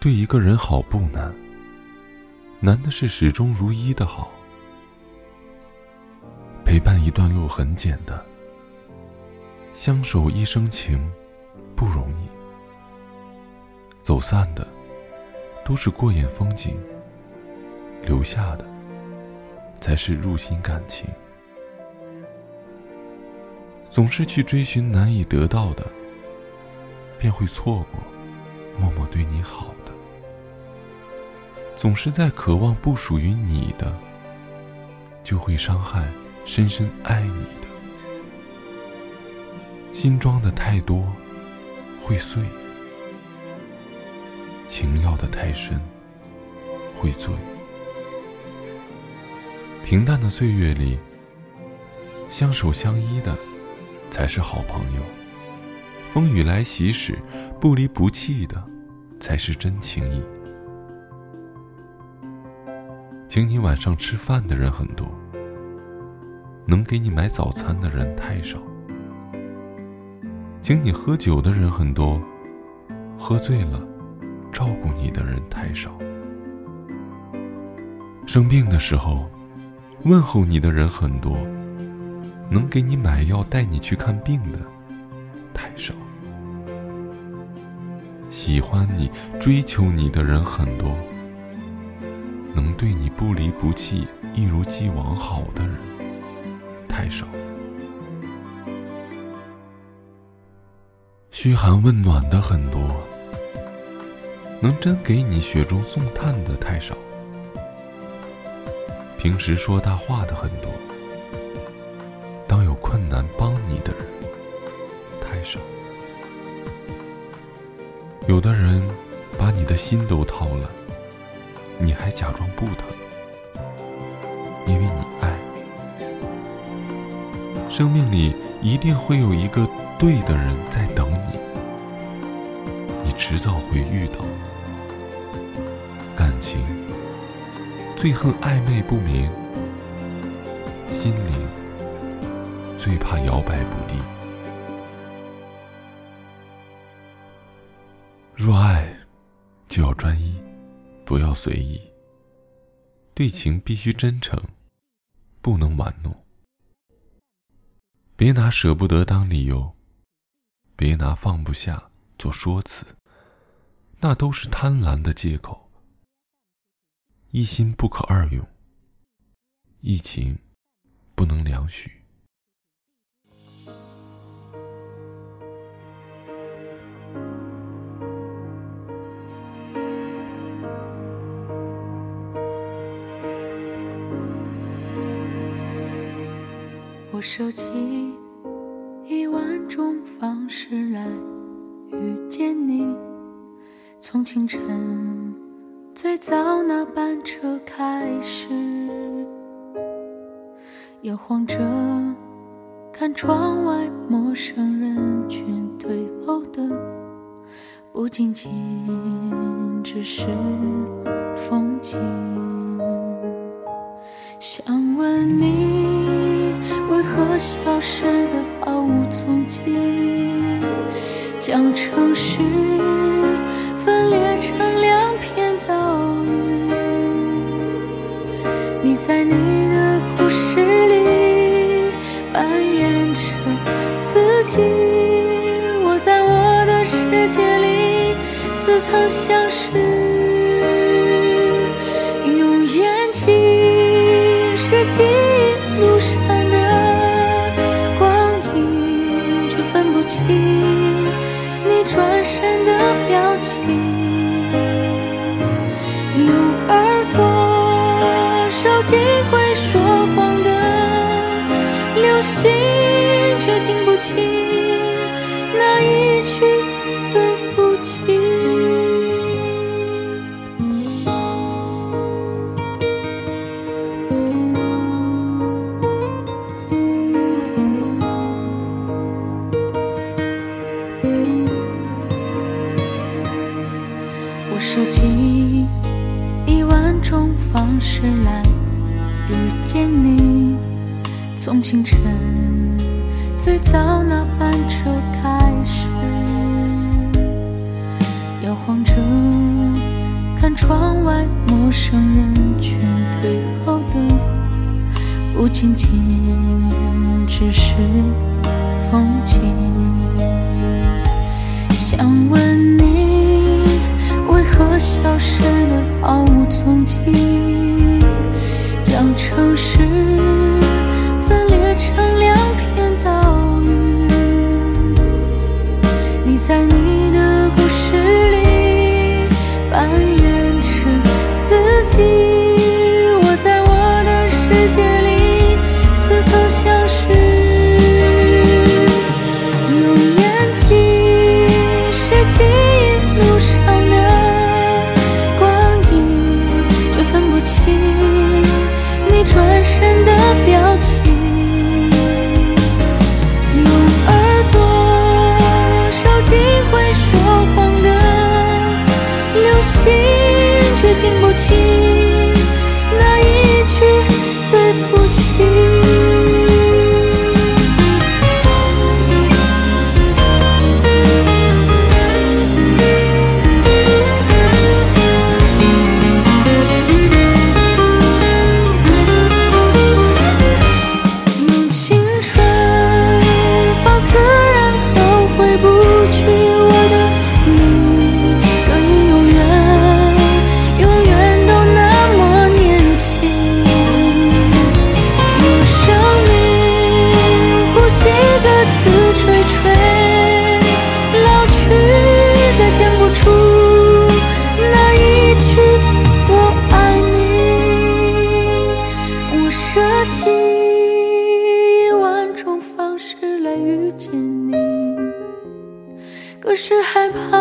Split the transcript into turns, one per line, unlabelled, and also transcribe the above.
对一个人好不难，难的是始终如一的好。陪伴一段路很简单，相守一生情不容易。走散的都是过眼风景，留下的才是入心感情。总是去追寻难以得到的，便会错过默默对你好；总是在渴望不属于你的，就会伤害深深爱你的。心装的太多，会碎；情要的太深，会醉。平淡的岁月里，相守相依的。才是好朋友。风雨来袭时，不离不弃的，才是真情谊。请你晚上吃饭的人很多，能给你买早餐的人太少。请你喝酒的人很多，喝醉了，照顾你的人太少。生病的时候，问候你的人很多。能给你买药、带你去看病的太少，喜欢你、追求你的人很多，能对你不离不弃、一如既往好的人太少，嘘寒问暖的很多，能真给你雪中送炭的太少，平时说大话的很多。当有困难帮你的人太少，有的人把你的心都掏了，你还假装不疼，因为你爱。生命里一定会有一个对的人在等你，你迟早会遇到。感情最恨暧昧不明，心灵。最怕摇摆不定。若爱，就要专一，不要随意。对情必须真诚，不能玩弄。别拿舍不得当理由，别拿放不下做说辞，那都是贪婪的借口。一心不可二用，一情不能两许。
我设计一万种方式来遇见你，从清晨最早那班车开始，摇晃着看窗外陌生人群退后的，不仅仅只是风景。想问你。消失的毫无踪迹？将城市分裂成两片岛屿。你在你的故事里扮演着自己，我在我的世界里似曾相识。朵收集会说谎的流星，却听不清那一句对不起。我收集一万种方式来遇见你，从清晨最早那班车开始，摇晃着看窗外陌生人群退后的不仅仅。在你的故事里扮演着自己。心是害怕